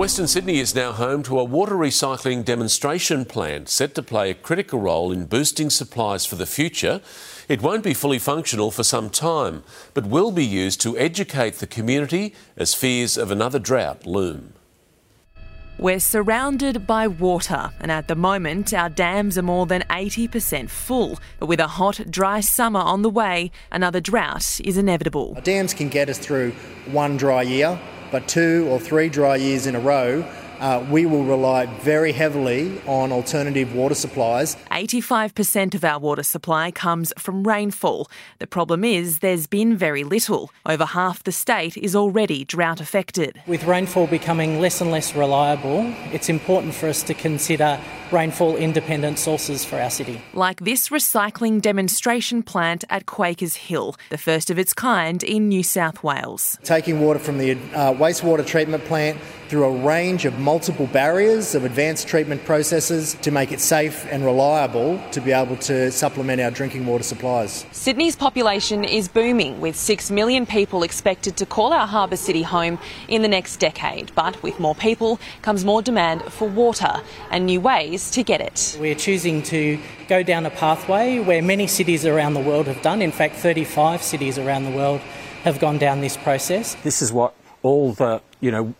Western Sydney is now home to a water recycling demonstration plant set to play a critical role in boosting supplies for the future. It won't be fully functional for some time, but will be used to educate the community as fears of another drought loom. We're surrounded by water, and at the moment, our dams are more than 80% full. But with a hot, dry summer on the way, another drought is inevitable. Our Dams can get us through one dry year, but two or three dry years in a row uh, we will rely very heavily on alternative water supplies. 85% of our water supply comes from rainfall. The problem is there's been very little. Over half the state is already drought affected. With rainfall becoming less and less reliable, it's important for us to consider rainfall independent sources for our city. Like this recycling demonstration plant at Quakers Hill, the first of its kind in New South Wales. Taking water from the uh, wastewater treatment plant through a range of multiple barriers of advanced treatment processes to make it safe and reliable to be able to supplement our drinking water supplies. Sydney's population is booming, with 6 million people expected to call our harbour city home in the next decade. But with more people comes more demand for water and new ways to get it. We're choosing to go down a pathway where many cities around the world have done. In fact, 35 cities around the world have gone down this process. This is what all the, you know,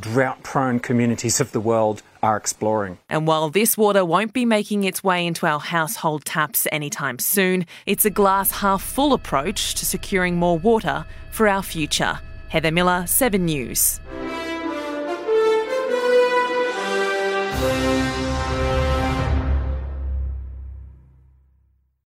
drought prone communities of the world are exploring. And while this water won't be making its way into our household taps anytime soon, it's a glass half full approach to securing more water for our future. Heather Miller, 7 News.